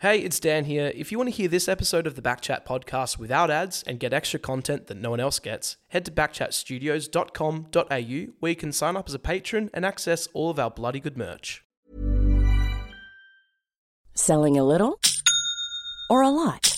Hey, it's Dan here. If you want to hear this episode of the Backchat podcast without ads and get extra content that no one else gets, head to backchatstudios.com.au where you can sign up as a patron and access all of our bloody good merch. Selling a little or a lot?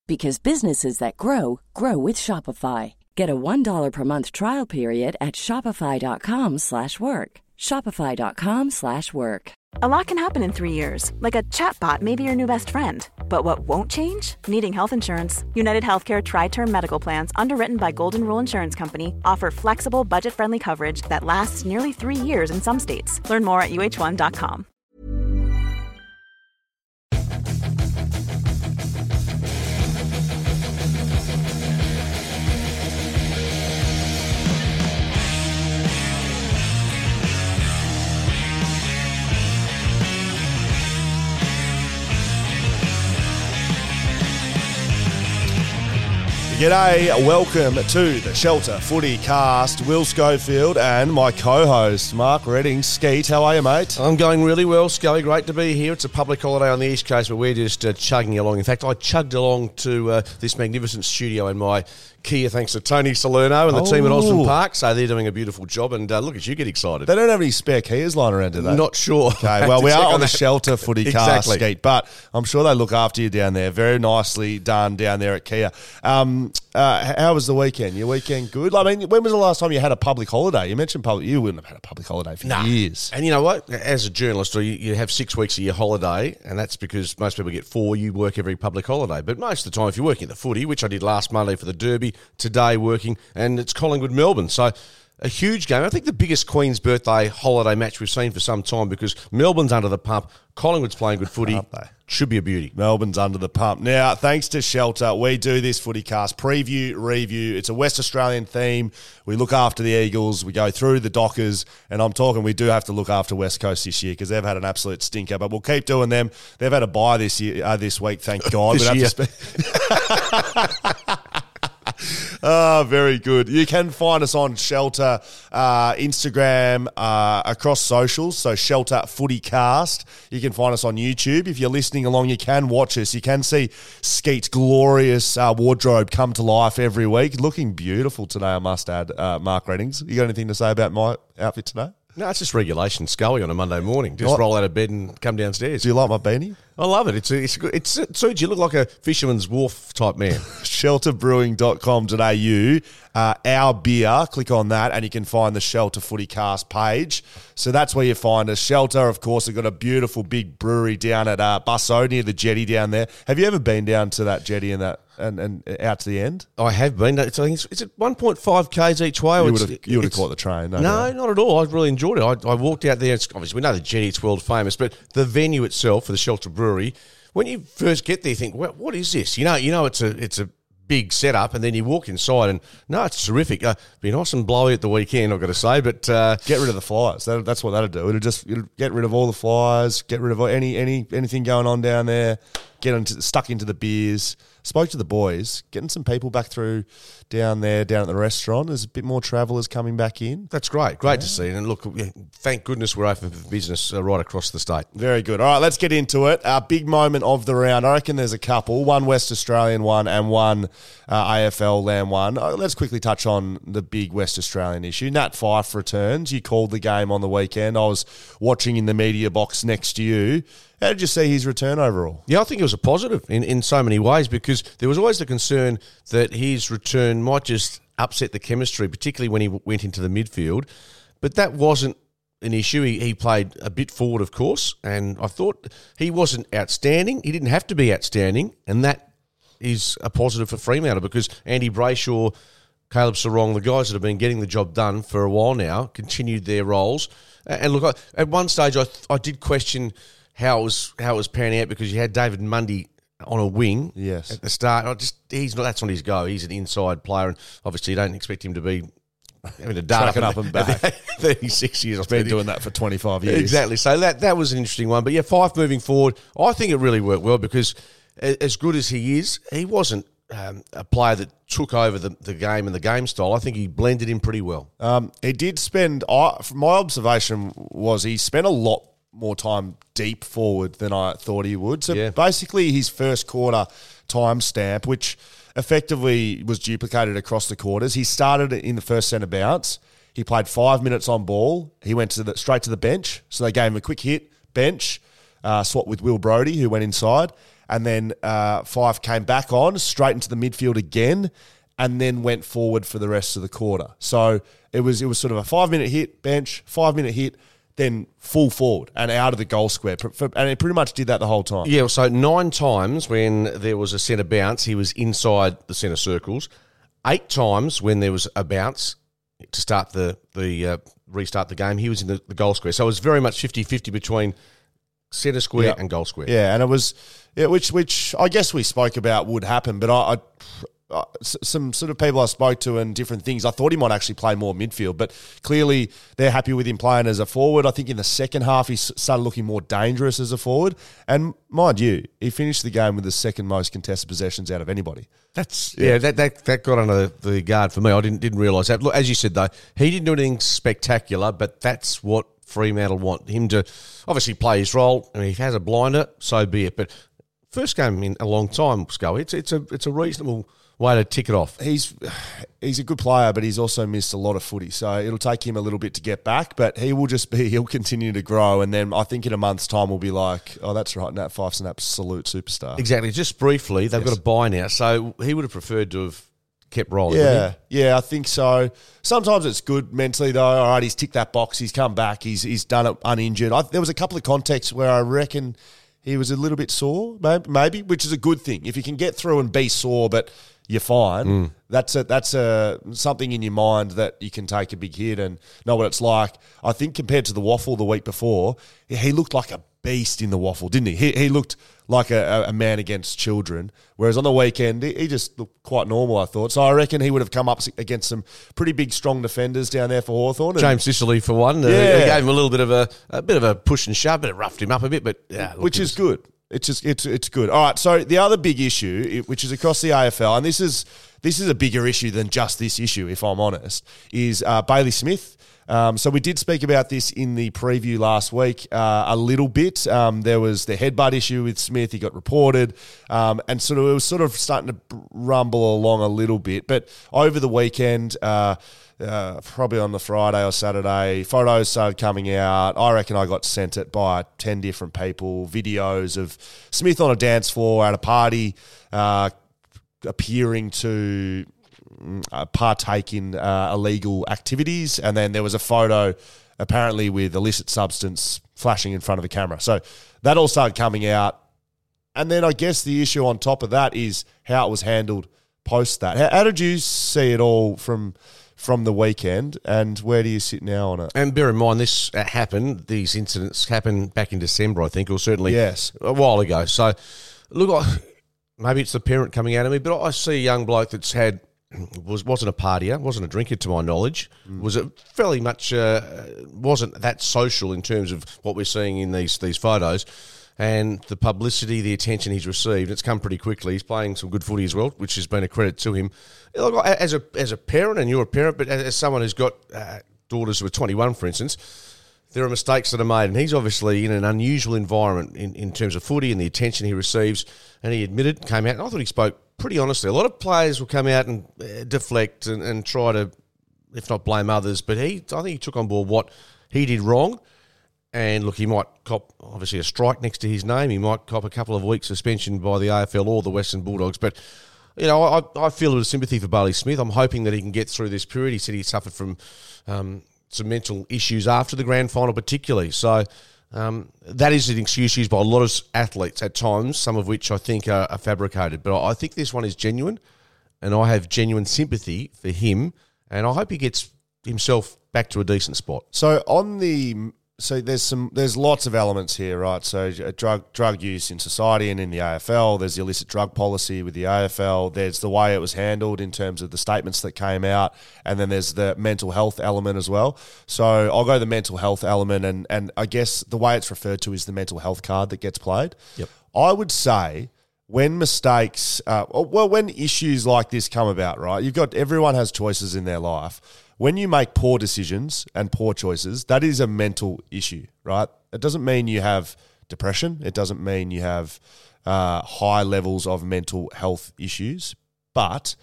because businesses that grow grow with Shopify. Get a $1 per month trial period at shopify.com/work. shopify.com/work. A lot can happen in three years, like a chatbot may be your new best friend. But what won't change? Needing health insurance. United Healthcare Tri Term Medical Plans, underwritten by Golden Rule Insurance Company, offer flexible, budget friendly coverage that lasts nearly three years in some states. Learn more at uh1.com. G'day, welcome to the Shelter Footy Cast. Will Schofield and my co-host Mark Redding. Skeet, how are you, mate? I'm going really well, Scully. Great to be here. It's a public holiday on the East Coast, but we're just uh, chugging along. In fact, I chugged along to uh, this magnificent studio in my Kia, thanks to Tony Salerno and the team at Osborne Oh. Park. So they're doing a beautiful job. And uh, look at you get excited. They don't have any spare Kias lying around, do they? Not sure. Okay, well, we are on the. Shelter Footy Exactly. Cast, Skeet, but I'm sure they look after you down there. Very nicely done down there at Kia. Um, uh, how was the weekend? Your weekend good? I mean, when was the last time you had a public holiday? You mentioned public. You wouldn't have had a public holiday for Nah. years. And you know what? As a journalist, you, you have six weeks of your holiday, and that's because most people get four. You work every public holiday. But most of the time, if you're working at the footy, which I did last Monday for the Derby, today working, and it's Collingwood Melbourne. So a huge game. I think the biggest Queen's birthday holiday match we've seen for some time because Melbourne's under the pump, Collingwood's playing good footy. Should be a beauty. Melbourne's under the pump. Now, thanks to Shelter, we do this footy cast preview, review. It's a West Australian theme. We look after the Eagles, we go through the Dockers, and I'm talking we do have to look after West Coast this year because they've had an absolute stinker, but we'll keep doing them. They've had a bye this year, uh, this week, thank God. This year. Ah, very good. You can find us on Shelter, uh, Instagram, uh, across socials. So Shelter Footy Cast. You can find us on YouTube. If you're listening along, you can watch us. You can see Skeet's glorious uh, wardrobe come to life every week. Looking beautiful today, I must add. Uh, Mark Readings, you got anything to say about my outfit today? No, it's just regulation Scully on a Monday morning. Just What? roll out of bed and come downstairs. Do you like my beanie? I love it. It's a, it's a good, it's it suits you. Look like a fisherman's wharf type man. shelterbrewing.com.au. Uh, our beer, click on that and you can find the Shelter Footy Cast page. So that's where you find us. Shelter, of course, they've got a beautiful big brewery down at uh, Busso near the jetty down there. Have you ever been down to that jetty and that and, and out to the end? I have been. It's, I think it's, it's at 1.5 k's each way. You would have you would have caught the train. No, No, not at all. I really enjoyed it. I, I walked out there. It's, obviously, we know the jetty; it's world famous. But the venue itself for the Shelter Brewery, when you first get there, you think, well, "What is this?" You know, you know, it's a it's a big setup, and then you walk inside, and no, it's terrific. Uh, be nice and blowy at the weekend, I've got to say. But uh, Get rid of the flyers. That, that's what that'll do. It'll just it'll get rid of all the flyers. Get rid of any any anything going on down there. Get into stuck into the beers. Spoke to the boys. Getting some people back through down there, down at the restaurant. There's a bit more travellers coming back in. that's great, great to see. And look, thank goodness we're open for business uh, right across the state. Very good. All right, let's get into it. Our big moment of the round. I reckon there's a couple. One West Australian one and one uh, AFL Land one. Uh, let's quickly touch on the big West Australian issue. Nat Fyfe returns. You called the game on the weekend. I was watching in the media box next to you. How did you see his return overall? Yeah, I think it was a positive in, in so many ways because there was always the concern that his return might just upset the chemistry, particularly when he w- went into the midfield. But that wasn't an issue. He, he played a bit forward, of course, and I thought he wasn't outstanding. He didn't have to be outstanding, and that is a positive for Fremantle because Andy Brayshaw, Caleb Serong, the guys that have been getting the job done for a while now, continued their roles. And look, at one stage I, I did question how it was how it was panning out because you had David Mundy on a wing. Yes. at the start. I just he's not. That's not his go. He's an inside player, and obviously you don't expect him to be having to dart Tracking up and back. Thirty six years. I've Been doing that for 25 years. Exactly. So that that was an interesting one. But yeah, Fyfe moving forward, I think it really worked well because as good as he is, he wasn't um, a player that took over the, the game and the game style. I think he blended in pretty well. Um, he did spend. I, from my observation was he spent a lot more time deep forward than I thought he would. So Yeah. basically, his first quarter timestamp, which effectively was duplicated across the quarters, he started in the first centre bounce. He played five minutes on ball. He went to the straight to the bench. So they gave him a quick hit bench, uh, swap with Will Brodie, who went inside, and then uh, Fyfe came back on straight into the midfield again and then went forward for the rest of the quarter. So it was it was sort of a five minute hit, bench, five minute hit, then full forward and out of the goal square. And it pretty much did that the whole time. Yeah, so nine times when there was a centre bounce, he was inside the centre circles. Eight times when there was a bounce to start the the uh, restart the game, he was in the, the goal square. So it was very much 50-50 between centre square Yeah. and goal square. Yeah, and it was yeah, which which I guess we spoke about would happen, but I. I uh, s- some sort of people I spoke to and different things. I thought he might actually play more midfield, but clearly they're happy with him playing as a forward. I think in the second half he s- started looking more dangerous as a forward. And mind you, he finished the game with the second most contested possessions out of anybody. That's yeah, that, that that got under the, the guard for me. I didn't didn't realise that. Look, as you said though, he didn't do anything spectacular, but that's what Fremantle want him to obviously play his role. I mean, if he has a blinder, so be it. But first game in a long time, Scully. It's it's a it's a reasonable way to tick it off. he's he's a good player, but he's also missed a lot of footy. So it'll take him a little bit to get back, but he will just be he'll continue to grow, and then I think in a month's time we'll be like, oh, that's right, Nat Fyfe's an absolute superstar. Exactly. Just briefly, they've got a buy now, so he would have preferred to have kept rolling. Yeah, yeah, I think so. Sometimes it's good mentally though. All right, he's ticked that box. He's come back. He's he's done it uninjured. I, there was a couple of contexts where I reckon he was a little bit sore, maybe, maybe, which is a good thing. If you can get through and be sore, but you're fine. Mm. That's a that's a something in your mind that you can take a big hit and know what it's like. I think compared to the waffle the week before, he looked like a beast in the waffle, didn't he? He, he looked like a, a man against children. Whereas on the weekend, he, he just looked quite normal, I thought. So I reckon he would have come up against some pretty big, strong defenders down there for Hawthorn. James Sicily for one. Uh, Yeah. they gave him a little bit of a, a bit of a push and shove, but it roughed him up a bit. But yeah, which is good. It's just it's it's good. All right. So the other big issue, which is across the AFL, and this is this is a bigger issue than just this issue, if I'm honest, is uh, Bailey Smith. Um, so we did speak about this in the preview last week uh, a little bit. Um, there was the headbutt issue with Smith; he got reported, um, and sort of it was sort of starting to rumble along a little bit. But over the weekend. Uh, uh, probably on the Friday or Saturday, photos started coming out. I reckon I got sent it by 10 different people, videos of Smith on a dance floor at a party, uh, appearing to mm, uh, partake in uh, illegal activities. And then there was a photo, apparently, with illicit substance flashing in front of the camera. So that all started coming out. And then I guess the issue on top of that is how it was handled post that. How, how did you see it all from from the weekend, and where do you sit now on it? And bear in mind, this uh, happened. These incidents happened back in December, I think, or certainly Yes. a while ago. So, look, I, maybe it's the parent coming out of me, but I see a young bloke that's had was wasn't a partier, wasn't a drinker to my knowledge, was a fairly much uh, wasn't that social in terms of what we're seeing in these these photos. And the publicity, the attention he's received, it's come pretty quickly. He's playing some good footy as well, which has been a credit to him. As a as a parent, and you're a parent, but as, as someone who's got uh, daughters who are 21, for instance, there are mistakes that are made, and he's obviously in an unusual environment in, in terms of footy and the attention he receives. And he admitted, came out, and I thought he spoke pretty honestly. A lot of players will come out and uh, deflect and, and try to, if not blame others, but he, I think he took on board what he did wrong. And look, he might cop obviously a strike next to his name. He might cop a couple of weeks suspension by the AFL or the Western Bulldogs. But you know, I, I feel a bit of sympathy for Bailey Smith. I'm hoping that he can get through this period. He said he suffered from um, some mental issues after the grand final, particularly. So um, that is an excuse used by a lot of athletes at times, some of which I think are, are fabricated. But I think this one is genuine, and I have genuine sympathy for him. And I hope he gets himself back to a decent spot. So on the so there's some there's lots of elements here, right? So uh, drug drug use in society and in the AFL. There's the illicit drug policy with the AFL. There's the way it was handled in terms of the statements that came out, and then there's the mental health element as well. So I'll go the mental health element, and and I guess the way it's referred to is the mental health card that gets played. Yep. I would say when mistakes, uh, well, when issues like this come about, right? You've got everyone has choices in their life when you make poor decisions and poor choices, that is a mental issue, right? It doesn't mean you have depression. It doesn't mean you have uh, high levels of mental health issues, but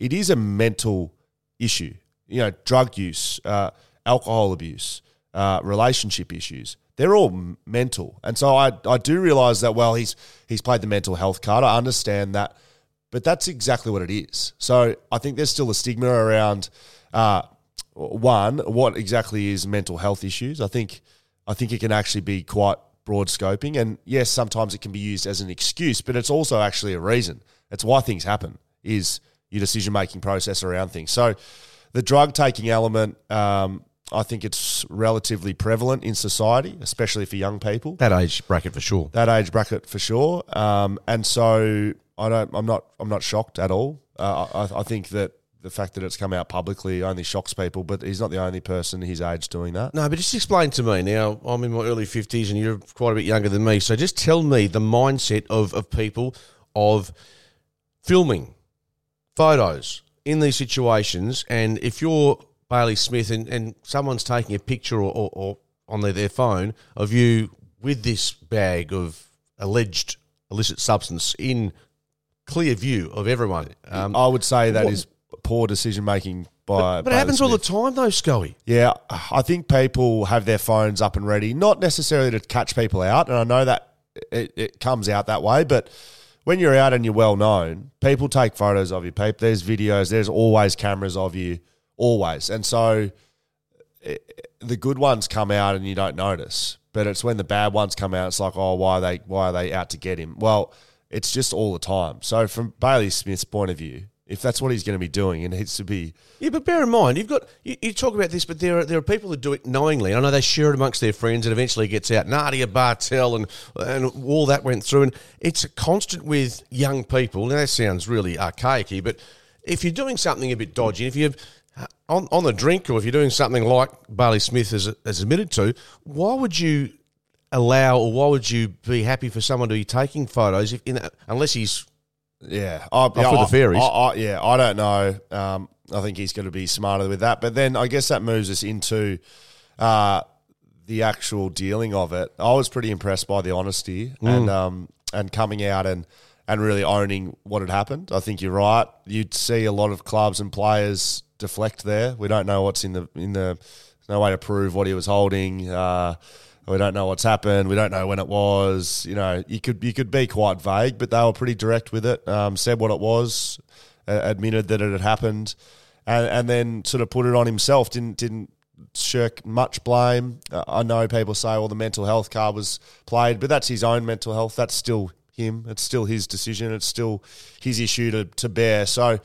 it is a mental issue. You know, drug use, uh, alcohol abuse, uh, relationship issues. They're all mental, and so I, I do realize that. Well, he's he's played the mental health card. I understand that, but that's exactly what it is. So I think there's still a stigma around uh, one, what exactly is mental health issues? I think I think it can actually be quite broad scoping, and yes, sometimes it can be used as an excuse, but it's also actually a reason. It's why things happen. Is your decision making process around things. So, the drug taking element. Um, I think it's relatively prevalent in society, especially for young people. That age bracket for sure. That age bracket for sure. Um, and so I don't. I'm not. I'm not shocked at all. Uh, I, I think that the fact that it's come out publicly only shocks people, but he's not the only person his age doing that. No, but just explain to me now. I'm in my early 50s and you're quite a bit younger than me. So just tell me the mindset of, of people of filming photos in these situations. And if you're Bailey Smith and, and someone's taking a picture or, or, or on their, their phone of you with this bag of alleged illicit substance in clear view of everyone. Um, I would say that what, is poor decision making by. But, but it happens all the time, though, Scully. Yeah, I think people have their phones up and ready, not necessarily to catch people out, and I know that it, it comes out that way, but when you're out and you're well known, people take photos of you. People, there's videos. There's always cameras of you, always, and so it, the good ones come out and you don't notice. But it's when the bad ones come out, it's like, oh, why are they why are they out to get him? Well, it's just all the time. So from Bailey Smith's point of view, if that's what he's going to be doing, it needs to be. Yeah, but bear in mind, you've got you, you, talk about this, but there are there are people that do it knowingly. I know they share it amongst their friends, and eventually it gets out. Nadia Bartel and and all that went through, and it's a constant with young people. Now that sounds really archaic but if you're doing something a bit dodgy, if you're uh, on on the drink, or if you're doing something like Bailey Smith has, has admitted to, why would you allow, or why would you be happy for someone to be taking photos if in, unless he's yeah, I, Off yeah, with the fairies. I, I, yeah, I don't know. Um, I think he's going to be smarter with that. But then I guess that moves us into uh, the actual dealing of it. I was pretty impressed by the honesty mm. and um, and coming out and and really owning what had happened. I think you're right. You'd see a lot of clubs and players deflect there. We don't know what's in the in the. no way to prove what he was holding. Uh, we don't know what's happened. We don't know when it was. You know, you could you could be quite vague, but they were pretty direct with it. Um, said what it was, uh, admitted that it had happened, and and then sort of put it on himself. Didn't didn't shirk much blame. Uh, I know people say, well, the mental health card was played, but that's his own mental health. That's still him. It's still his decision. It's still his issue to to bear. So.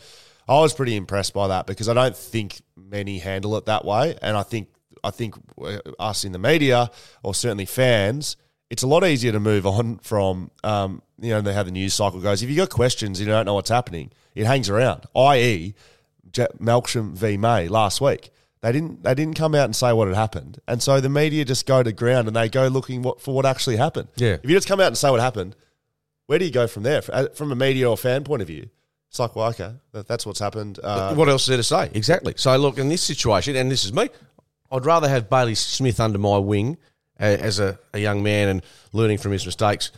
I was pretty impressed by that because I don't think many handle it that way, and I think I think uh, us in the media or certainly fans, it's a lot easier to move on from, um, you know, how the news cycle goes. If you got questions and you don't know what's happening, it hangs around. I.e., Melksham v May last week. They didn't. They didn't come out and say what had happened, and so the media just go to ground and they go looking what, for what actually happened. Yeah. If you just come out and say what happened, where do you go from there? Uh, from a media or fan point of view, it's like, well, okay, that's what's happened. Uh, what else is there to say? Exactly. So, look, in this situation, and this is me, I'd rather have Bailey Smith under my wing as a, a young man and learning from his mistakes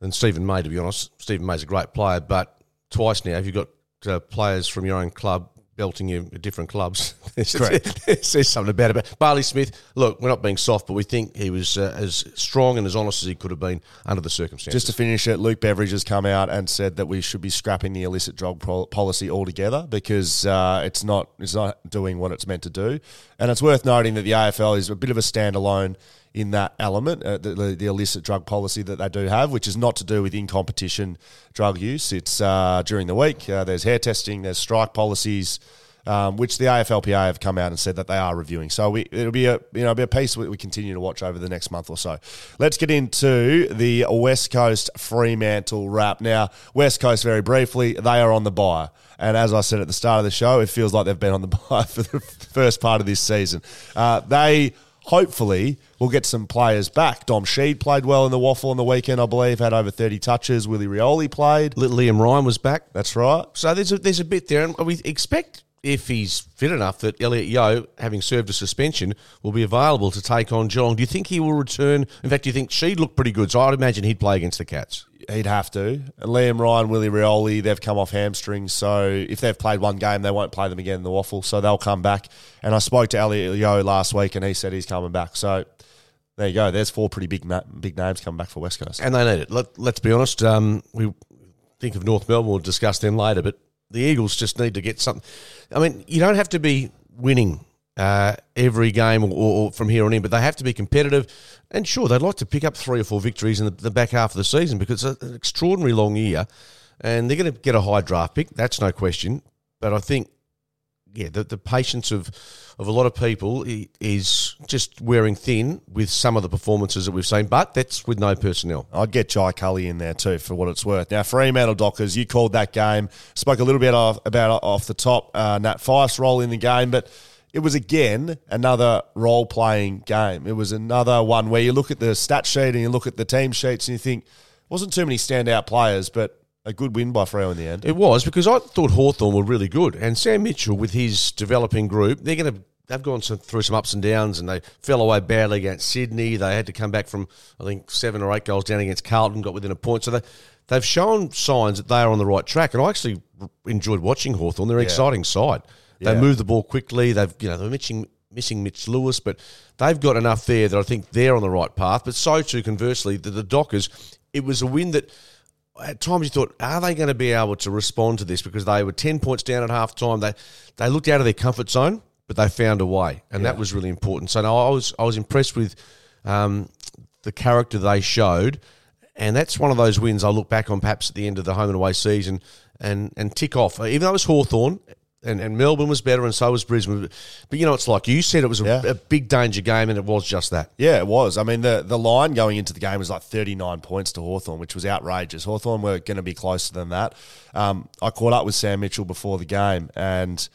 than Steven May, to be honest. Steven May's a great player, but twice now, if you've got uh, players from your own club belting you at different clubs. Correct. says something about it. But Bailey Smith, look, we're not being soft, but we think he was uh, as strong and as honest as he could have been under the circumstances. Just to finish it, Luke Beveridge has come out and said that we should be scrapping the illicit drug policy altogether because uh, it's not it's not doing what it's meant to do. And it's worth noting that the AFL is a bit of a standalone in that element, uh, the, the, illicit drug policy that they do have, which is not to do with in competition drug use. It's uh, during the week. Uh, there's hair testing. There's strike policies. um, which the AFLPA have come out and said that they are reviewing. So we, it'll be a you know be a piece we, we continue to watch over the next month or so. Let's get into the West Coast Fremantle wrap now. West Coast, very briefly, they are on the buy. And as I said at the start of the show, it feels like they've been on the buy for the first part of this season. Uh, they hopefully we'll get some players back. Dom Sheed played well in the waffle on the weekend, I believe, had over 30 touches. Willie Rioli played. Little Liam Ryan was back. That's right. So there's a, there's a bit there, and we expect if he's fit enough that Elliot Yeo, having served a suspension, will be available to take on Geelong. Do you think he will return? In fact, do you think Sheed looked pretty good? So I'd imagine he'd play against the Cats. He'd have to. And Liam Ryan, Willie Rioli, they've come off hamstrings. So if they've played one game, they won't play them again in the waffle. So they'll come back. And I spoke to Elliot Yeo last week and he said he's coming back. So there you go. There's four pretty big big names coming back for West Coast. And they need it. Let, let's be honest. Um, we think of North Melbourne. We'll discuss them later. But the Eagles just need to get something. I mean, you don't have to be winning uh, every game or, or, from here on in, but they have to be competitive. And sure, they'd like to pick up three or four victories in the, the back half of the season because it's an extraordinary long year, and they're going to get a high draft pick. That's no question. But I think, yeah, the, the patience of of a lot of people is just wearing thin with some of the performances that we've seen. But that's with no personnel. I'd get Jai Culley in there too for what it's worth. Now, Fremantle Dockers, you called that game. Spoke a little bit off, about off the top uh, Nat Fyfe's role in the game, but it was again another role playing game. It was another one where you look at the stat sheet and you look at the team sheets and you think, wasn't too many standout players, but a good win by Freo in the end. It was because I thought Hawthorn were really good. And Sam Mitchell, with his developing group, they're going to. They've gone through some ups and downs, and they fell away badly against Sydney. They had to come back from, I think, seven or eight goals down against Carlton, got within a point. So they, they've shown signs that they are on the right track. And I actually enjoyed watching Hawthorn. They're an yeah. exciting side. They yeah. move the ball quickly. They've, you know, they're missing, missing Mitch Lewis, but they've got enough there that I think they're on the right path. But so too, conversely, the, the Dockers, it was a win that at times you thought, are they going to be able to respond to this? Because they were 10 points down at half time. They, they looked out of their comfort zone, but they found a way. And yeah. that was really important. So no, I was, I was impressed with um, the character they showed. And that's one of those wins I look back on perhaps at the end of the home and away season and, and tick off. Even though it was Hawthorn and, and Melbourne was better, and so was Brisbane. But you know, it's like you said, it was a, yeah. a, big danger game, and it was just that. Yeah, it was. I mean, the the line going into the game was like 39 points to Hawthorn, which was outrageous. Hawthorn were going to be closer than that. Um, I caught up with Sam Mitchell before the game, and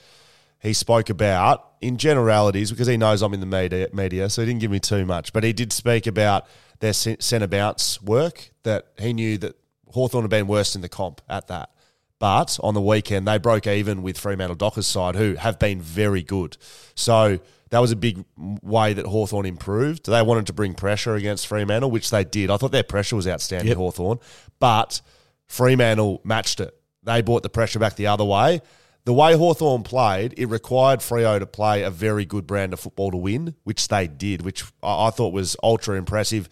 he spoke about, in generalities, because he knows I'm in the media, media so he didn't give me too much, but he did speak about their centre bounce work, that he knew that Hawthorn had been worse in the comp at that. But on the weekend, they broke even with Fremantle Dockers' side, who have been very good. So that was a big way that Hawthorn improved. They wanted to bring pressure against Fremantle, which they did. I thought their pressure was outstanding, yep. Hawthorn. But Fremantle matched it. They brought the pressure back the other way. The way Hawthorn played, it required Freo to play a very good brand of football to win, which they did, which I thought was ultra impressive.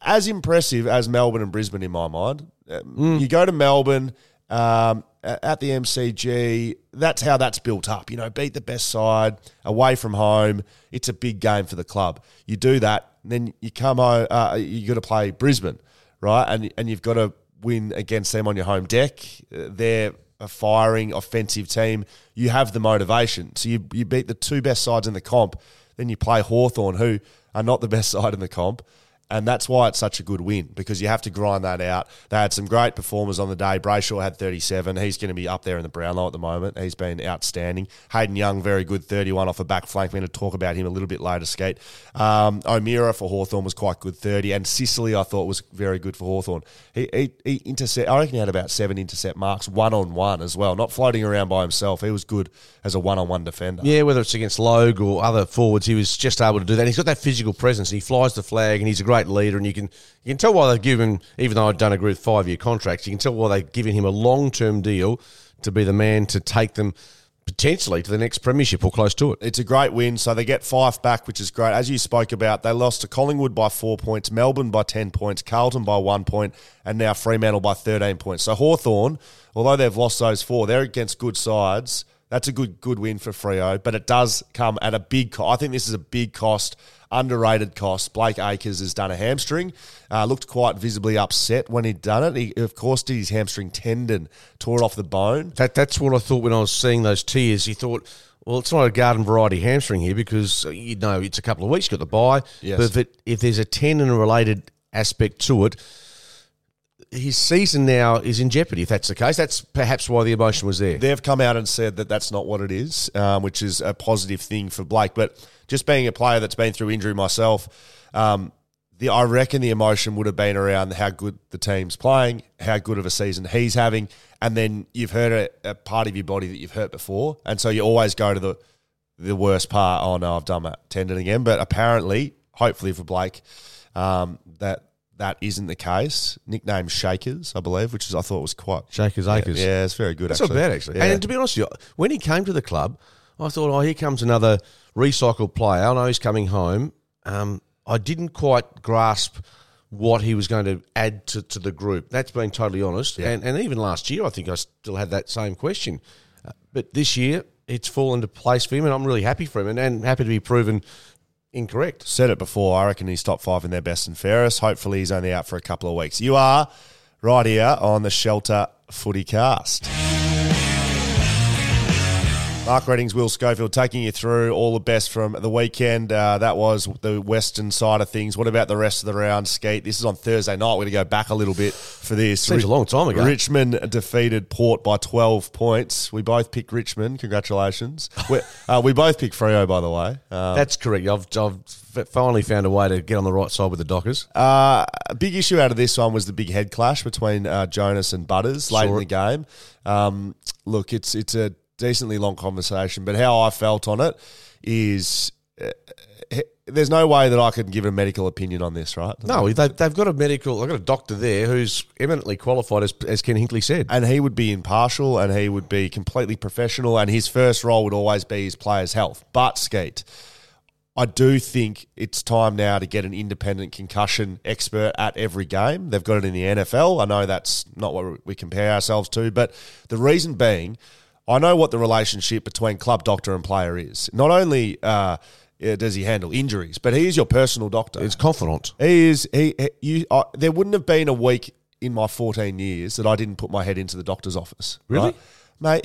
As impressive as Melbourne and Brisbane in my mind. Mm. You go to Melbourne um, at the MCG. That's how that's built up. You know, beat the best side away from home. It's a big game for the club. You do that, then you come home. Uh, you got to play Brisbane, right? And and you've got to win against them on your home deck. They're a firing offensive team. You have the motivation. So you you beat the two best sides in the comp. Then you play Hawthorn, who are not the best side in the comp. And that's why it's such a good win because you have to grind that out. They had some great performers on the day. Brayshaw had 37. He's going to be up there in the Brownlow at the moment. He's been outstanding. Hayden Young, very good, 31 off a back flank. We're going to talk about him a little bit later, Skate. Um, O'Meara for Hawthorn was quite good, 30. And Sicily, I thought, was very good for Hawthorn. He, he, he intercept, I reckon he had about seven intercept marks, one on one as well, not floating around by himself. He was good as a one on one defender. Yeah, whether it's against Logue or other forwards, he was just able to do that. He's got that physical presence. He flies the flag and he's a great great leader, and you can you can tell why they've given, even though I don't agree with five year contracts, you can tell why they've given him a long term deal to be the man to take them potentially to the next premiership or close to it. It's a great win. So they get five back, which is great. As you spoke about, they lost to Collingwood by four points, Melbourne by 10 points, Carlton by one point, and now Fremantle by 13 points. So Hawthorn, although they've lost those four, they're against good sides That's a good good win for Freo, but it does come at a big cost. I think this is a big cost, underrated cost. Blake Acres has done a hamstring, uh, looked quite visibly upset when he'd done it. He, of course, did his hamstring tendon, tore it off the bone. That that's what I thought when I was seeing those tears. He thought, well, it's not a garden variety hamstring here because uh, you know it's a couple of weeks. You've got the buy, Yes. but if, it, if there's a tendon related aspect to it, his season now is in jeopardy. If that's the case, that's perhaps why the emotion was there. They've come out and said that that's not what it is, um, which is a positive thing for Blake. But just being a player that's been through injury myself, um, the I reckon the emotion would have been around how good the team's playing, how good of a season he's having, and then you've hurt a, a part of your body that you've hurt before, and so you always go to the the worst part. Oh no, I've done my tendon again. But apparently, hopefully for Blake, um, that that isn't the case. Nicknamed Shakers, I believe, which is I thought was quite Shakers Acres. Yeah, it's very good. That's actually. not bad, actually. Yeah. And to be honest with you, when he came to the club, I thought, oh, here comes another recycled player. I know he's coming home. Um, I didn't quite grasp what he was going to add to, to the group. That's being totally honest. And, and even last year, I think I still had that same question. Uh, but this year, it's fallen into place for him, and I'm really happy for him and, and happy to be proven incorrect. said it before. I reckon he's top five in their best and fairest. Hopefully, he's only out for a couple of weeks. You are right here on the Shelter Footy Cast. Mark Readings, Will Schofield, taking you through all the best from the weekend. Uh, that was the western side of things. What about the rest of the round, Skeet? This is on Thursday night. We're going to go back a little bit for this. Seems a long time ago. Richmond defeated Port by 12 points. We both picked Richmond. Congratulations. we, uh, we both picked Freo, by the way. Um, That's correct. I've, I've finally found a way to get on the right side with the Dockers. Uh, a big issue out of this one was the big head clash between uh, Jonas and Butters late Saw in the game. Um, look, it's it's a decently long conversation, but how I felt on it is uh, he- there's no way that I could give a medical opinion on this, right? No, they, they've got a medical, they've got a doctor there who's eminently qualified, as, as Ken Hinkley said. and he would be impartial and he would be completely professional and his first role would always be his players' health. But Skeet, I do think it's time now to get an independent concussion expert at every game. They've got it in the NFL. I know that's not what we compare ourselves to, but the reason being, I know what the relationship between club doctor and player is. Not only uh, does he handle injuries, but he is your personal doctor. It's confidant. He is. He. he- you. I, there wouldn't have been a week in my 14 years that I didn't put my head into the doctor's office. Really? right? Mate,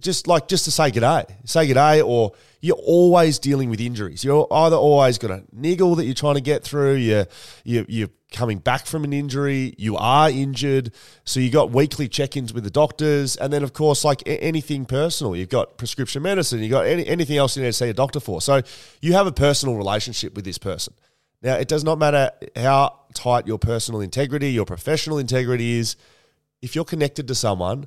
just like just to say good day, say good day, or you're always dealing with injuries. You're either always got a niggle that you're trying to get through. You you you're coming back from an injury. You are injured, so you got weekly check-ins with the doctors, and then of course like anything personal, you've got prescription medicine. You got any, anything else you need to see a doctor for. So you have a personal relationship with this person. Now, it does not matter how tight your personal integrity, your professional integrity is. If you're connected to someone,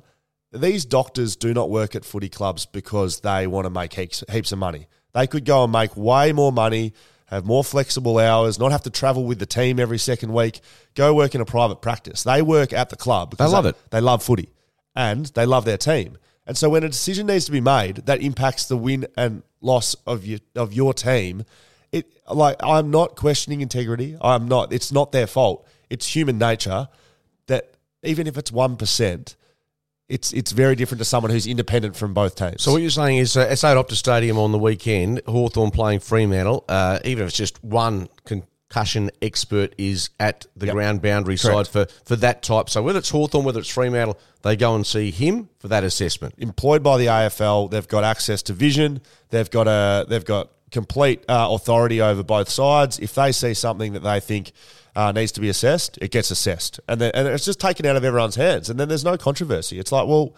these doctors do not work at footy clubs because they want to make heaps, heaps of money. They could go and make way more money, have more flexible hours, not have to travel with the team every second week, go work in a private practice. They work at the club because love it. They love footy and they love their team. And so when a decision needs to be made that impacts the win and loss of your of your team, it like I'm not questioning integrity. I'm not. It's not their fault. It's human nature that even if it's one percent, it's it's very different to someone who's independent from both teams. So what you're saying is, uh, SA at Optus Stadium on the weekend, Hawthorn playing Fremantle, uh, even if it's just one concussion expert is at the Yep. ground boundary Correct. side for, for that type. So whether it's Hawthorn, whether it's Fremantle, they go and see him for that assessment. employed by the AFL. They've got access to vision. They've got a they've got complete uh, authority over both sides. If they see something that they think uh, needs to be assessed, it gets assessed, and then, and it's just taken out of everyone's hands. And then there's no controversy. It's like, well,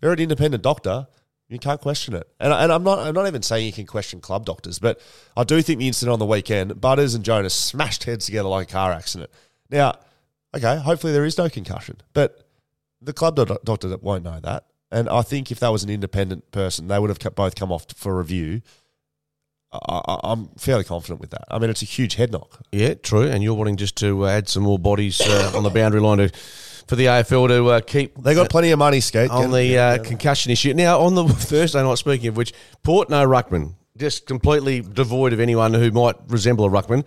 they're an independent doctor. You can't question it. And, and I'm not I'm not even saying you can question club doctors, but I do think the incident on the weekend, Butters and Jonas smashed heads together like a car accident. Now, okay, hopefully there is no concussion, but the club doc- doctor won't know that. And I think if that was an independent person, they would have both come off for review. I, I'm fairly confident with that. I mean, it's a huge head knock. Yeah, true. And you're wanting just to uh, add some more bodies uh, on the boundary line to, for the AFL to uh, keep They got plenty of money, Skate. on the uh, concussion issue. Now, on the Thursday night, speaking of which, Port no ruckman, just completely devoid of anyone who might resemble a ruckman.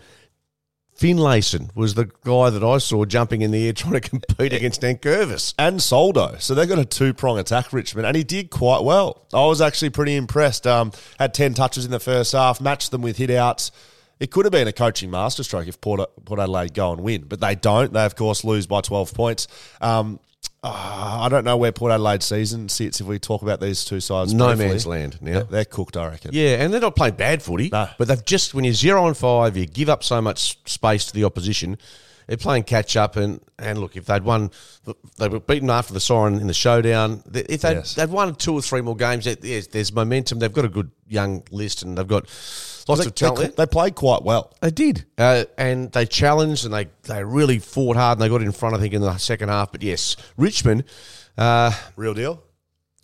Finlayson was the guy that I saw jumping in the air trying to compete against Nankervis. and Soldo. So they've got a two prong attack, Richmond, and he did quite well. I was actually pretty impressed. Um, had 10 touches in the first half, matched them with hit outs. It could have been a coaching masterstroke if Port, Port Adelaide go and win, but they don't. They, of course, lose by 12 points. Um, uh, I don't know where Port Adelaide season sits if we talk about these two sides. No briefly. man's land now. They're, they're cooked, I reckon. Yeah, and they're not playing bad footy, No. but they've just when you're zero and five, you give up so much space to the opposition. They're playing catch up, and, and look, if they'd won, they were beaten after the siren in the showdown. If they'd, Yes. they'd won two or three more games, there- there's momentum. They've got a good young list, and they've got lots They, of talent. they, they played quite well. They did, uh, and they challenged and they, they really fought hard and they got in front. I think in the second half. But yes, Richmond. Uh, Real deal.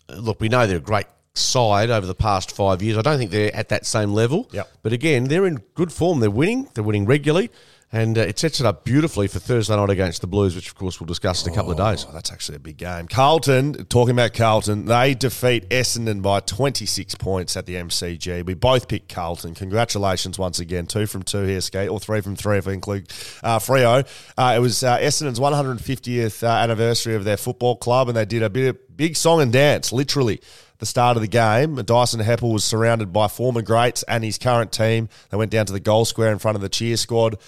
look, we know they're a great side over the past five years. I don't think they're at that same level. Yep. But again, they're in good form. They're winning. They're winning regularly. And uh, it sets it up beautifully for Thursday night against the Blues, which of course we'll discuss in a couple of days. Oh, that's actually a big game. Carlton, talking about Carlton, they defeat Essendon by 26 points at the MCG. We both picked Carlton. Congratulations once again. Two from two here, Skate, or three from three if we include uh, Freo. Uh, it was uh, Essendon's 150th uh, anniversary of their football club, and they did a bit of big song and dance, literally. The start of the game, Dyson Heppel was surrounded by former greats and his current team. They went down to the goal square in front of the cheer squad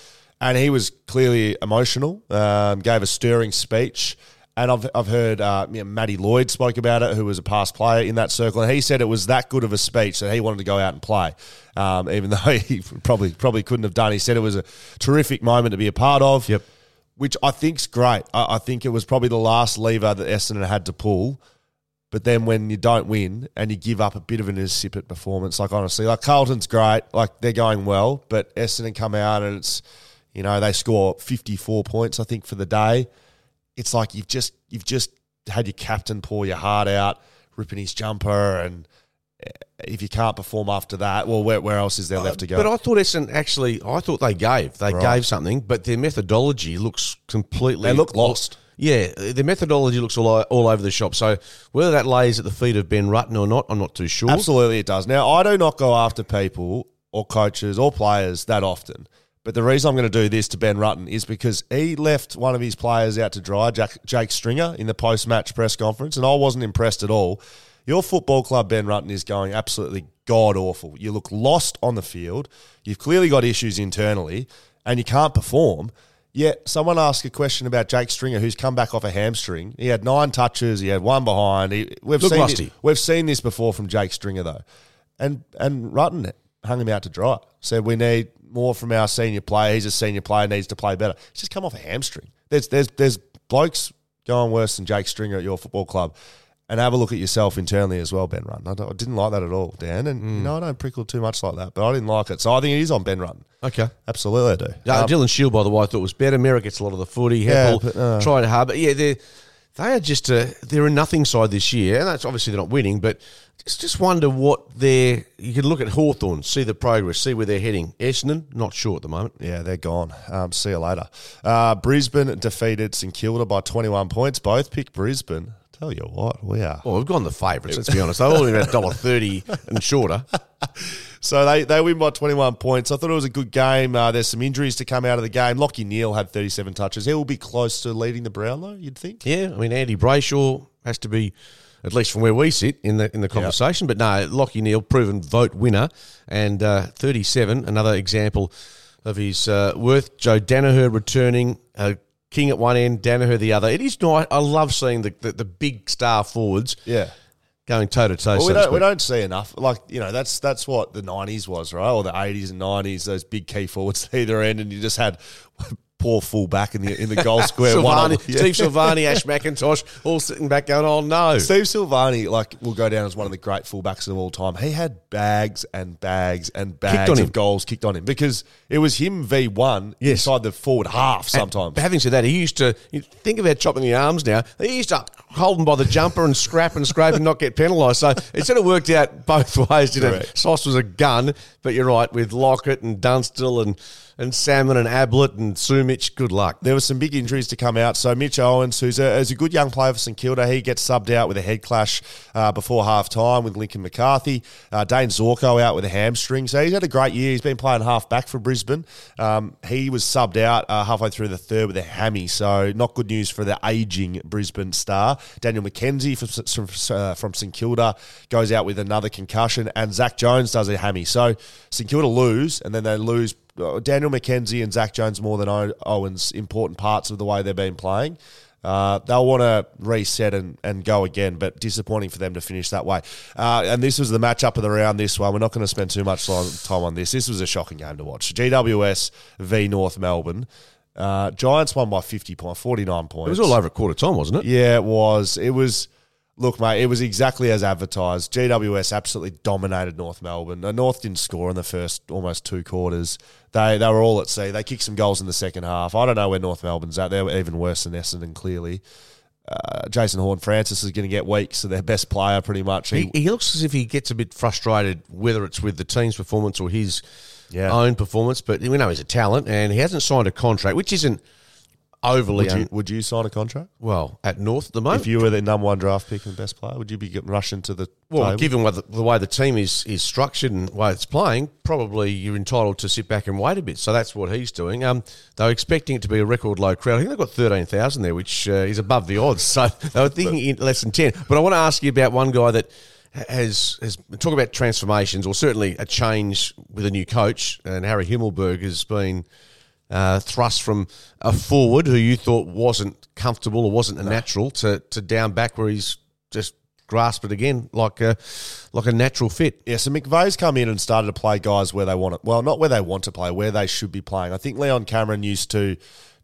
and he was clearly emotional. Um, gave a stirring speech, and I've I've heard uh, you know, Matty Lloyd spoke about it, who was a past player in that circle, and he said it was that good of a speech that he wanted to go out and play, um, even though he probably probably couldn't have done. He said it was a terrific moment to be a part of. Yep. Which I think's great. I, I think it was probably the last lever that Essendon had to pull. But then when you don't win and you give up a bit of an insipid performance, like honestly, like Carlton's great, like they're going well, but Essendon come out and it's, you know, they score fifty four points, I think, for the day. It's like you've just you've just had your captain pour your heart out, ripping his jumper, and eh, if you can't perform after that, well, where, where else is there left to go? But I thought Essendon actually, I thought they gave. They Right. gave something, but their methodology looks completely. They look lost. Yeah, their methodology looks all, all over the shop. So whether that lays at the feet of Ben Rutten or not, I'm not too sure. Absolutely, it does. Now, I do not go after people or coaches or players that often. But the reason I'm going to do this to Ben Rutten is because he left one of his players out to dry, Jack, Jake Stringer, in the post match press conference, and I wasn't impressed at all. Your football club, Ben Rutten, is going absolutely god awful. You look lost on the field. You've clearly got issues internally, and you can't perform. Yet someone asked a question about Jake Stringer, who's come back off a hamstring. He had nine touches. He had one behind. He, we've seen rusty. It, we've seen this before from Jake Stringer though, and and Rutten hung him out to dry. Said we need more from our senior player. He's a senior player, needs to play better. He's just come off a hamstring. There's there's there's blokes going worse than Jake Stringer at your football club. And have a look at yourself internally as well, Ben Rutten. I, I didn't like that at all, Dan. And you know I don't prickle too much like that, but I didn't like it. So I think it is on Ben Rutten. Okay. Absolutely, I do. Yeah, Um, Dylan Shiel, by the way, I thought was better. Merrett gets a lot of the footy. Yeah, Heppel but, uh, tried hard, but yeah, they they are just a they're a nothing side this year, and that's obviously they're not winning. But just just wonder what they're. You can look at Hawthorn, see the progress, see where they're heading. Essendon, not sure at the moment. Yeah, they're gone. Um, see you later. Uh, Brisbane defeated St Kilda by 21 points. Both picked Brisbane. Tell you what, we are. Well, we've gone the favourites. Let's be honest. They're all about dollar thirty and shorter. So they, they win by 21 points. I thought it was a good game. Uh, there's some injuries to come out of the game. Lachie Neale had 37 touches. He will be close to leading the Brownlow, you'd think. Yeah, I mean Andy Brayshaw has to be, at least from where we sit in the in the conversation. But no, Lachie Neale, proven vote winner, and uh, thirty seven, another example of his uh, worth. Joe Daniher returning, uh, King at one end, Daniher the other. It is nice. I love seeing the, the, the big star forwards Yeah. going toe to toe. We don't, we don't see enough. Like, you know, that's that's what the 90s was, right? Or the 80s and 90s, those big key forwards at either end, and you just had poor fullback in the in the goal square. Silvagni, Steve Silvagni, Ash McIntosh, all sitting back going, "Oh no!" Steve Silvagni, like, will go down as one of the great fullbacks of all time. He had bags and bags and bags on of him. goals kicked on him because it was him v one Yes. inside the forward half sometimes. But having said that, he used to think about chopping the arms now. He used to hold them by the jumper and scrap and scrape and not get penalised. So it sort of worked out both ways. You know, Correct. Sauce was a gun, but you're right with Lockett and Dunstall and and Salmon and Ablett and Sumich. Good luck. There were some big injuries to come out. So Mitch Owens, who's a, is a good young player for St Kilda, he gets subbed out with a head clash uh, before half time with Lincoln McCarthy. Uh, Dayne Zorko out with a hamstring. So he's had a great year. He's been playing half back for Brisbane. Um, he was subbed out uh, halfway through the third with a hammy. So not good news for the ageing Brisbane star. Daniel McKenzie from, from, uh, from St Kilda goes out with another concussion. And Zach Jones does a hammy. So St Kilda lose, and then they lose Daniel McKenzie and Zach Jones more than Owens important parts of the way they've been playing. Uh, they'll want to reset and, and go again, but disappointing for them to finish that way. Uh, and this was the matchup of the round this one. We're not going to spend too much time on this. This was a shocking game to watch. GWS v North Melbourne. Uh, Giants won by 50 points, 49 points. It was all over at quarter time, wasn't it? Yeah, it was. It was Look, mate, it was exactly as advertised. GWS absolutely dominated North Melbourne. The North didn't score in the first almost two quarters. They they were all at sea. They kicked some goals in the second half. I don't know where North Melbourne's at. They're even worse than Essendon, clearly. Uh, Jason Horne-Francis is going to get weeks, so their best player pretty much. He, he, looks as if he gets a bit frustrated, whether it's with the team's performance or his yeah. own performance. But we know he's a talent, and he hasn't signed a contract, which isn't – overly. Would you, would you sign a contract? Well, at North at the moment, if you were the number one draft pick and best player, would you be rushing to the? Well, table? given the, the, way the team is is structured and the way it's playing, probably you're entitled to sit back and wait a bit. So that's what he's doing. Um, they were expecting it to be a record low crowd. I think they've got thirteen thousand there, which uh, is above the odds. So they were thinking less than ten. But I want to ask you about one guy that has has talk about transformations or certainly a change with a new coach and Harry Himmelberg has been uh, thrust from a forward who you thought wasn't comfortable or wasn't a natural to, to down back where he's just grasped it again like a like a natural fit. Yeah, so McVeigh's come in and started to play guys where they want it. Well, not where they want to play, where they should be playing. I think Leon Cameron used to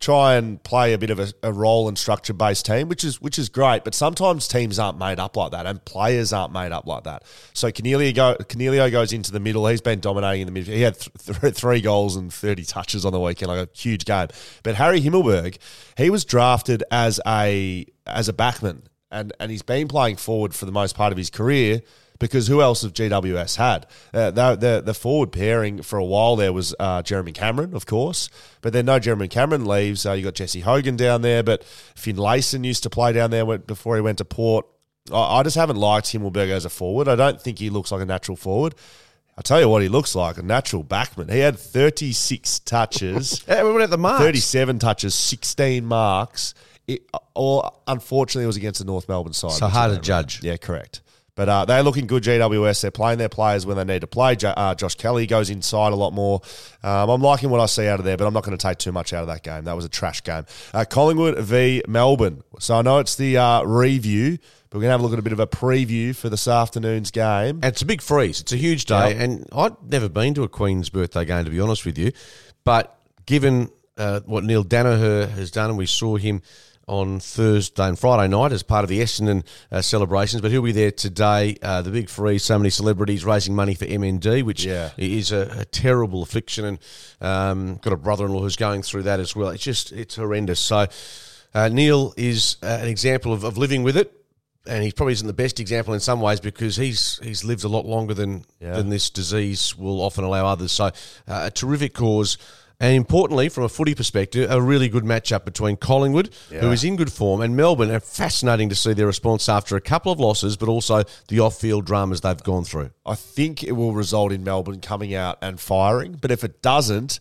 try and play a bit of a, a role and structure based team, which is which is great. But sometimes teams aren't made up like that, and players aren't made up like that. So Coniglio, go, goes into the middle. He's been dominating in the middle. He had th- th- three goals and thirty touches on the weekend, like a huge game. But Harry Himmelberg, he was drafted as a as a backman, and and he's been playing forward for the most part of his career because who else have GWS had? Uh, the, the, the forward pairing for a while there was uh, Jeremy Cameron, of course, but then no Jeremy Cameron leaves. Uh, you got Jesse Hogan down there, but Finlayson used to play down there before he went to Port. I, I just haven't liked Himmelberg as a forward. I don't think he looks like a natural forward. I'll tell you what he looks like, a natural backman. He had 36 touches. yeah, we went at the marks. 37 touches, 16 marks. It, or unfortunately, it was against the North Melbourne side. So hard to judge. Yeah, correct. But uh, they're looking good, GWS. They're playing their players when they need to play. uh, Josh Kelly goes inside a lot more. Um, I'm liking what I see out of there, but I'm not going to take too much out of that game. That was a trash game. Uh, Collingwood v Melbourne. So I know it's the uh, review, but we're going to have a look at a bit of a preview for this afternoon's game. And it's a big freeze. It's a huge day. Yep. And I'd never been to a Queen's birthday game, to be honest with you. But given uh, what Neil Daniher has done, and we saw him – on Thursday and Friday night as part of the Essendon uh, celebrations, but he'll be there today. Uh, the big freeze, so many celebrities raising money for MND, which yeah. is a, a, terrible affliction, and um, got a brother-in-law who's going through that as well. It's just it's horrendous. So uh, Neil is uh, an example of, of living with it. And he probably isn't the best example in some ways because he's he's lived a lot longer than yeah. than this disease will often allow others. So, uh, a terrific cause. And importantly, from a footy perspective, a really good matchup between Collingwood, yeah. who is in good form, and Melbourne. And fascinating to see their response after a couple of losses, but also the off-field dramas they've gone through. I think it will result in Melbourne coming out and firing, but if it doesn't,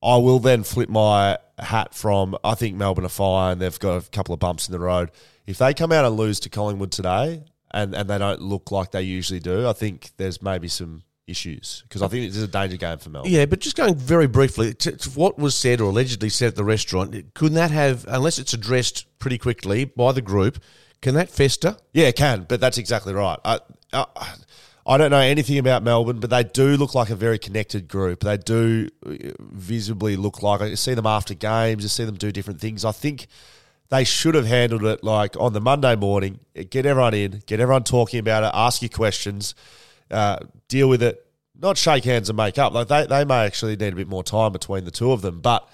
I will then flip my hat from. I think Melbourne are fine. They've got a couple of bumps in the road. If they come out and lose to Collingwood today, and and they don't look like they usually do, I think there's maybe some issues because I think this is a danger game for Melbourne. Yeah, but just going very briefly to, to, what was said or allegedly said at the restaurant, couldn't that have, unless it's addressed pretty quickly by the group, can that fester? Yeah, it can, but that's exactly right. I, I, I don't know anything about Melbourne, but they do look like a very connected group. They do uh, visibly look like I see them after games, you see them do different things. I think they should have handled it like on the Monday morning, get everyone in, get everyone talking about it, ask you questions uh, deal with it, not shake hands and make up. Like they, they may actually need a bit more time between the two of them. But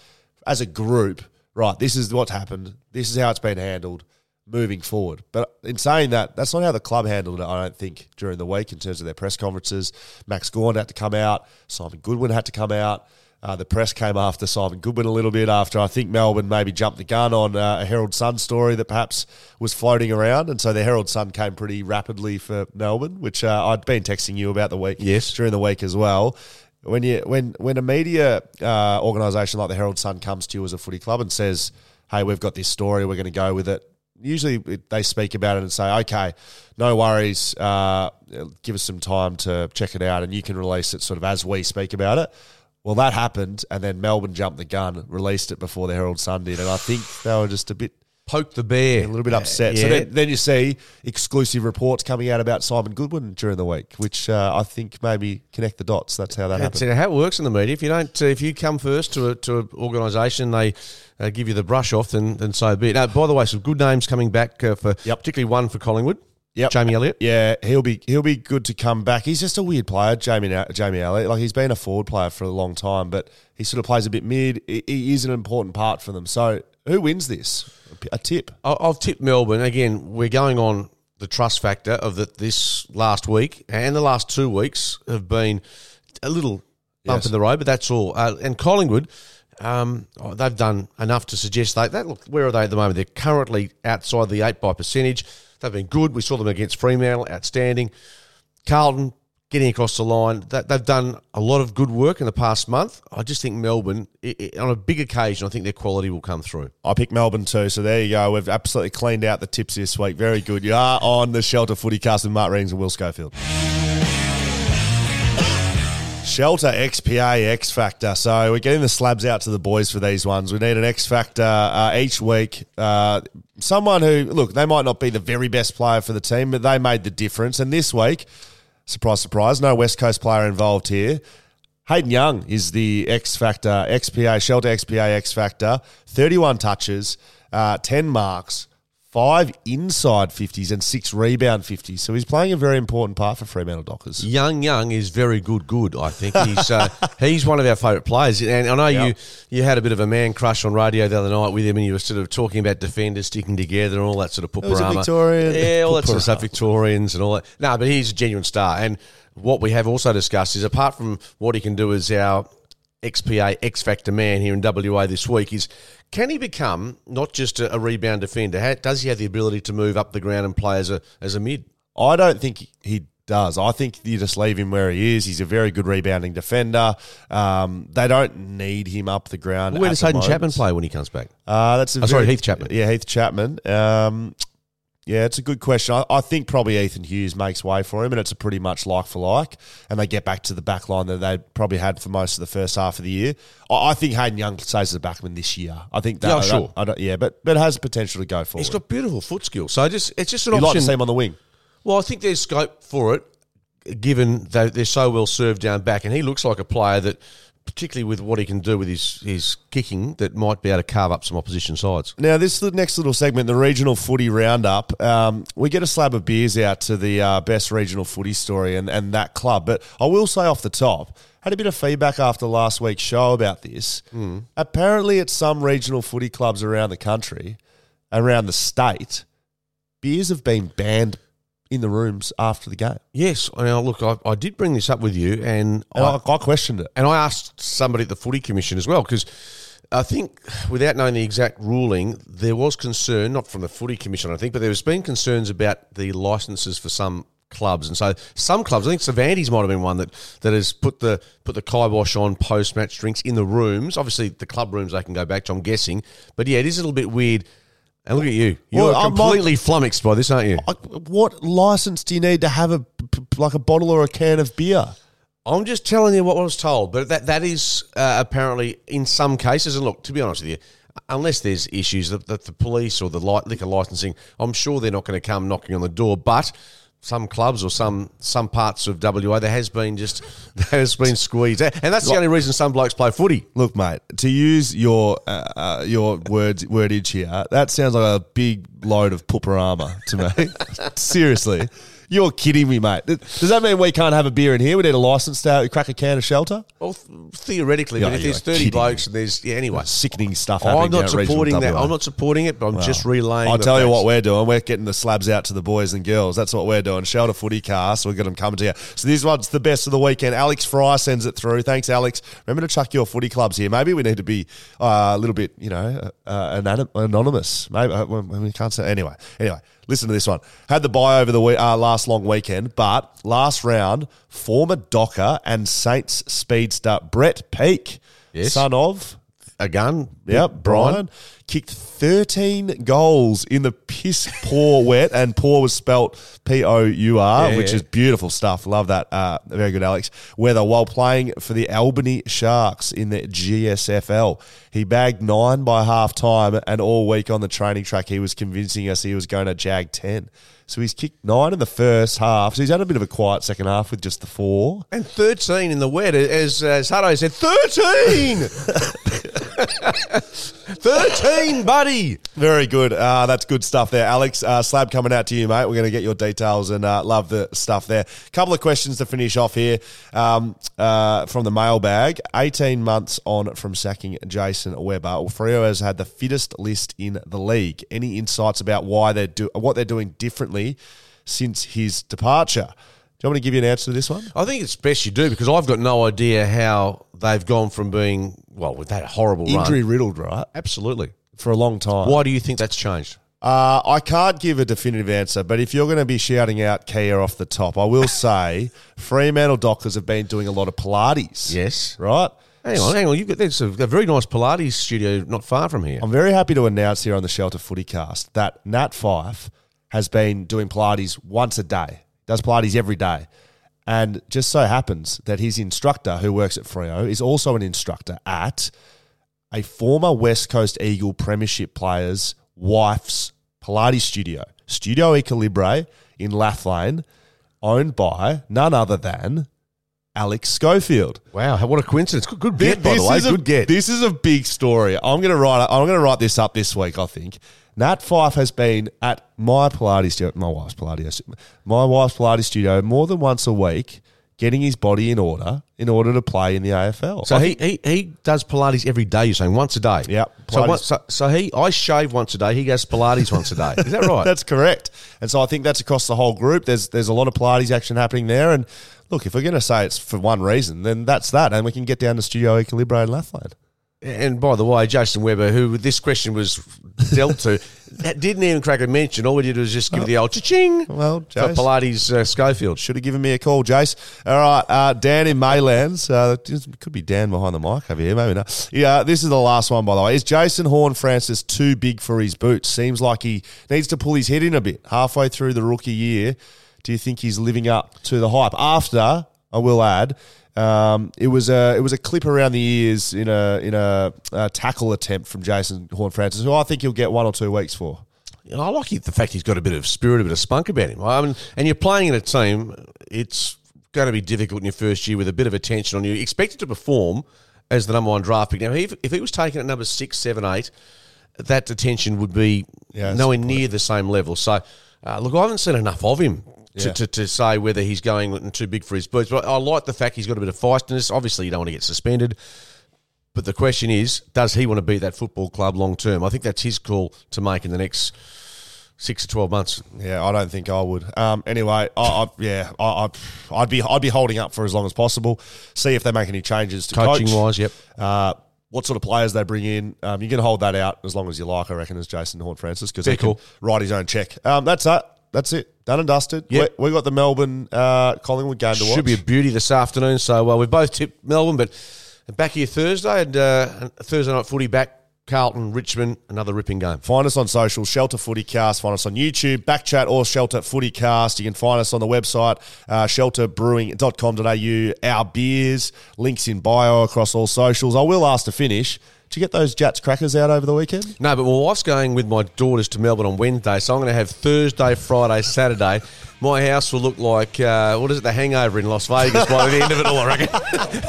as a group, right, this is what's happened. This is how it's been handled moving forward. But in saying that, that's not how the club handled it, I don't think, during the week in terms of their press conferences. Max Gawn had to come out. Simon Goodwin had to come out. Uh, the press came after Simon Goodwin a little bit after I think Melbourne maybe jumped the gun on uh, a Herald Sun story that perhaps was floating around, and so the Herald Sun came pretty rapidly for Melbourne, which uh, I'd been texting you about the week, Yes. during the week as well. When you when when a media uh, organisation like the Herald Sun comes to you as a footy club and says, "Hey, we've got this story, we're going to go with it," usually they speak about it and say, "Okay, no worries, uh, give us some time to check it out, and you can release it sort of as we speak about it." Well, that happened, and then Melbourne jumped the gun, released it before the Herald Sun did, and I think they were just a bit poked the bear. a little bit upset. Yeah. So then, then you see exclusive reports coming out about Simon Goodwin during the week, which uh, I think maybe connect the dots. That's how that That's happened. how it works in the media. If you don't, uh, if you come first to a, to an organisation, they uh, give you the brush off, then, then so be it. Now, by the way, some good names coming back uh, for Yep. particularly one for Collingwood. Yep. Jamie Elliott. Yeah, he'll be he'll be good to come back. He's just a weird player, Jamie Jamie Elliott. Like he's been a forward player for a long time, but he sort of plays a bit mid. He, is an important part for them. So who wins this? A tip. I- I've tipped Melbourne again. We're going on the trust factor of that this last week and the last two weeks have been a little bump Yes. in the road, but that's all. Uh, and Collingwood, um, oh, they've done enough to suggest they. That look, where are they at the moment? They're currently outside the eight by percentage. They've been good. We saw them against Fremantle, outstanding. Carlton getting across the line. That they've done a lot of good work in the past month. I just think Melbourne, i i on a big occasion, I think their quality will come through. I picked Melbourne too, so there you go. We've absolutely cleaned out the tips this week. Very good. You are on the Shelter Footy Cast with Mark Readings and Will Schofield. Shelter XPA X Factor. So we're getting the slabs out to the boys for these ones. We need an X Factor uh, each week. Uh, someone who, look, they might not be the very best player for the team, but they made the difference. And this week, surprise, surprise, no West Coast player involved here. Hayden Young is the X Factor, XPA, Shelter XPA X Factor. 31 touches, uh, 10 marks, five inside 50s, and six rebound 50s. So he's playing a very important part for Fremantle Dockers. Young Young is very good. Good, I think he's uh, he's one of our favourite players, and I know you Yep. you had a bit of a man crush on radio the other night with him, and you were sort of talking about defenders sticking together and all that sort of was a. Victorian yeah, all that sort of stuff. Victorians and all that. No, but he's a genuine star, and what we have also discussed is apart from what he can do as our XPA X Factor man here in WA this week is. Can he become not just a, rebound defender? How, does he have the ability to move up the ground and play as a as a mid? I don't think he does. I think you just leave him where he is. He's a very good rebounding defender. Um, they don't need him up the ground. Where does Hayden. Chapman play when he comes back? Uh, that's Oh, sorry, Heath Chapman. Yeah, Heath Chapman. Um, yeah, it's a good question. I, I think probably Ethan Hughes makes way for him, and it's a pretty much like for like. And they get back to the back line that they probably had for most of the first half of the year. I, I think Hayden Young stays as a backman this year. I think that. Yeah, I sure. I don't, yeah, but but has potential to go forward. He's got beautiful foot skills. So just it's just an option. You'd like to see him on the wing. well, I think there's scope for it, given that they're so well served down back, and he looks like a player that, particularly with what he can do with his his kicking, that might be able to carve up some opposition sides. Now, this the next little segment, the regional footy roundup. Um, we get a slab of beers out to the uh, best regional footy story and, and that club. But I will say off the top, had a bit of feedback after last week's show about this. Apparently, at some regional footy clubs around the country, around the state, beers have been banned in the rooms after the game. Yes, now look, I, I did bring this up with you, and And I, I, I questioned it. and I asked somebody at the Footy Commission as well because I think, without knowing the exact ruling, there was concern not from the Footy Commission, I think, but there's been concerns about the licences for some clubs, and so some clubs, I think Cervantes might have been one that, that has put the put the kibosh on post match drinks in the rooms. Obviously, the club rooms they can go back to, I'm guessing, but yeah, it is a little bit weird. And look at you, you're Well, completely flummoxed by this, aren't you? Like, what license do you need to have a like a bottle or a can of beer? I'm just telling you what I was told, but that that is uh, apparently in some cases. And look, to be honest with you, unless there's issues that, that the police or the li- liquor licensing, I'm sure they're not going to come knocking on the door. But some clubs or some some parts of WA, there has been just there has been squeezed, and that's the only reason some blokes play footy. Look, mate, to use your uh, uh, your words wordage here, that sounds like a big load of pooperama to me. Seriously, You're kidding me, mate. Does that mean we can't have a beer in here? We need a license to crack a can of shelter? Well, th- theoretically, Yeah, but if there's 30 kidding. blokes and there's, yeah, anyway. Sickening stuff happening I'm not supporting that. WA. I'm not supporting it, but I'm just relaying. I'll tell you what we're doing. We're getting the slabs out to the boys and girls. That's what we're doing. Shelter Footy Cast. We're getting them coming to you. So this one's the best of the weekend. Alex Fry sends it through. Thanks, Alex. Remember to chuck your footy clubs here. Maybe we need to be uh, a little bit, you know, uh, anonymous. Maybe uh, we we can't say anyway. Anyway, listen to this one. Had the buy over the we- uh, last long weekend, but last round, former Docker and Saints speedster Brett Peake, Yes. son of A gun. Yep, Brian kicked 13 goals in the piss poor wet, and poor was spelt P O U R, Yeah, which is beautiful stuff. Love that. Uh, very good, Alex. Weather while playing for the Albany Sharks in the GSFL. He bagged nine by half time, and all week on the training track, he was convincing us he was going to jag 10. So he's kicked nine in the first half. So he's had a bit of a quiet second half with just the four. And 13 in the wet, as, as Hutto said, 13! 13, buddy! Very good. Uh, that's good stuff there, Alex. Uh, slab coming out to you, mate. We're going to get your details and uh, love the stuff there. Couple of questions to finish off here um, from the mailbag. 18 months on from sacking Jason Weber. Freo has had the fittest list in the league. Any insights about why they're do what they're doing differently since his departure? Do you want me to give you an answer to this one? I think it's best you do because I've got no idea how they've gone from being, well, with that horrible Injury run. riddled, right? Absolutely. For a long time. Why do you think that's changed? Uh, I can't give a definitive answer, but if you're going to be shouting out Kia off the top, I will say Fremantle Dockers have been doing a lot of Pilates. Yes. Right? Hang on, hang on. You've got, there's a, a very nice Pilates studio not far from here. I'm very happy to announce here on the Shelter Footy Cast that Nat Fyfe has been doing Pilates once a day, does Pilates every day. And just so happens that his instructor, who works at Freo, is also an instructor at a former West Coast Eagle Premiership player's wife's Pilates studio, Studio Equilibre in Lathlain, owned by none other than Alex Schofield. Wow, what a coincidence. Good, good by This the way. is a- Good get. This is a big story. I'm gonna write. I'm gonna write this up this week. I think Nat Fyfe has been at my Pilates studio, my wife's Pilates, my wife's Pilates studio more than once a week, getting his body in order in order to play in the AFL. So I he, he he does Pilates every day. You're saying once a day. Yeah. So, so so he I shave once a day. He goes Pilates once a day. Is that right? That's correct. And so I think that's across the whole group. There's there's a lot of Pilates action happening there. And look, if we're going to say it's for one reason, then that's that. And we can get down to Studio Equilibre in Lathlain. And by the way, Jason Weber, who this question was dealt to, didn't even crack a mention. All we did was just give the old cha-ching Well, for Pilates uh, Schofield. Should have given me a call, Jace. All right, uh, Dan in Maylands. Uh, could be Dan behind the mic over here, maybe not. Yeah, this is the last one, by the way. Is Jason Horne-Francis too big for his boots? Seems like he needs to pull his head in a bit halfway through the rookie year. Do you think he's living up to the hype? After, I will add, um, it was a it was a clip around the ears in a in a, uh tackle attempt from Jason Horne-Francis, who I think he'll get one or two weeks for. You know, I like the fact he's got a bit of spirit, a bit of spunk about him. I mean, and you're playing in a team, it's going to be difficult in your first year with a bit of attention on you. you Expected to perform as the number one draft pick. Now, if, if he was taken at number six, seven, eight, that attention would be Yeah, nowhere near the same level. So, uh, look, I haven't seen enough of him. To, Yeah. to, to say whether he's going too big for his boots, but I like the fact he's got a bit of feistiness. Obviously, you don't want to get suspended, but the question is, does he want to be that football club long term? I think that's his call to make in the next six to twelve months. Yeah, I don't think I would. Um, anyway, I, I yeah, I, I, I'd be I'd be holding up for as long as possible. See if they make any changes to Coaching coach. wise, yep. Uh, what sort of players they bring in? Um, you can hold that out as long as you like. I reckon as Jason Horne-Francis because he can write his own check. Um, that's it. That's it. Done and dusted. Yep. We, we got the Melbourne uh, Collingwood game to watch. Should be a beauty this afternoon. So well, we've both tipped Melbourne, but back here Thursday and uh, Thursday night footy back. Carlton, Richmond, another ripping game. Find us on social, Shelter Footy Cast. Find us on YouTube, Backchat or Shelter Footy Cast. You can find us on the website, uh, shelterbrewing.com.au. Our beers, links in bio across all socials. I will ask to finish. Did you get those Jatz crackers out over the weekend? No, but my wife's going with my daughters to Melbourne on Wednesday, so I'm going to have Thursday, Friday, Saturday. My house will look like uh, what is it, the Hangover in Las Vegas by the end of it all. I reckon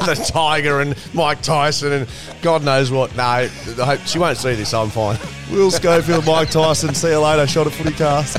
the Tiger and Mike Tyson and God knows what. No, I hope she won't see this. I'm fine. Will Schofield, Mike Tyson. See you later. Shelter Footy Cast.